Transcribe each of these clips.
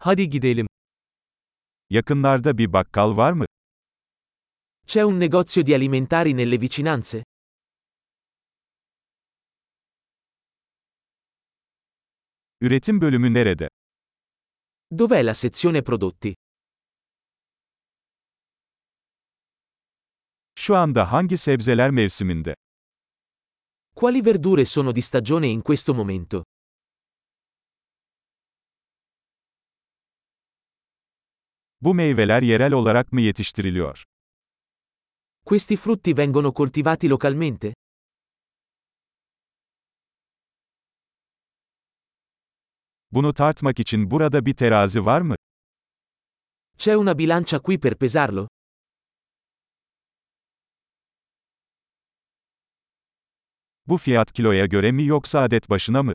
Hadi gidelim. Yakınlarda bir bakkal var mı? C'è un negozio di alimentari nelle vicinanze? Üretim bölümü nerede? Dov'è la sezione prodotti? Şu anda hangi sebzeler mevsiminde? Quali verdure sono di stagione in questo momento? Bu meyveler yerel olarak mı yetiştiriliyor? Questi frutti vengono coltivati localmente? Bunu tartmak için burada bir terazi var mı? C'è una bilancia qui per pesarlo? Bu fiyat kiloya göre mi yoksa adet başına mı?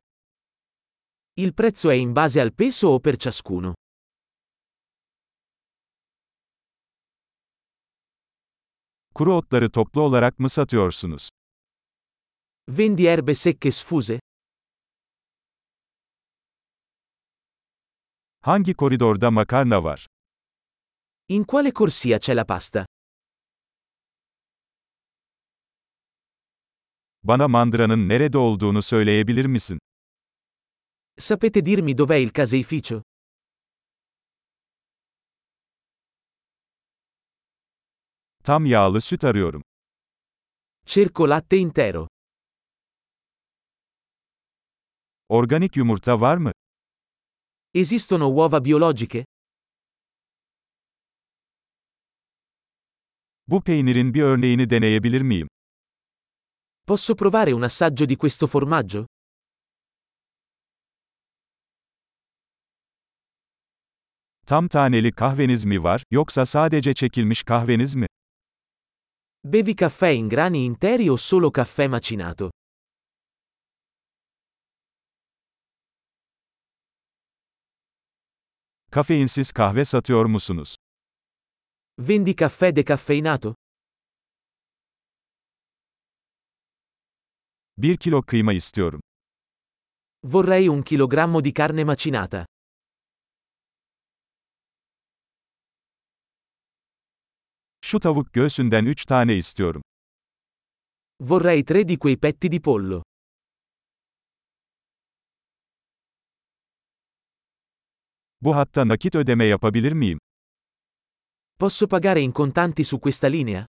Il prezzo è in base al peso o per ciascuno? Kuru otları toplu olarak mı satıyorsunuz? Vendi erbe secche sfuse? Hangi koridorda makarna var? In quale corsia c'è la pasta? Bana mandıranın nerede olduğunu söyleyebilir misin? Sapete dirmi dov'è il caseificio? Tam yağlı süt arıyorum. Cerco latte intero. Organik yumurta var mı? Esistono uova biologiche? Bu peynirin bir örneğini deneyebilir miyim? Posso provare un assaggio di questo formaggio? Tam taneli kahveniz mi var, yoksa sadece çekilmiş kahveniz mi? Bevi caffè in grani interi o solo caffè macinato? Kafeinsiz kahve satıyor musunuz? Vendi caffè decaffeinato? 1 kilo kıyma istiyorum. Vorrei un chilogrammo di carne macinata. Şu tavuk göğsünden 3 tane istiyorum. Vorrei tre di quei petti di pollo. Bu hatta nakit ödeme yapabilir miyim? Posso pagare in contanti su questa linea?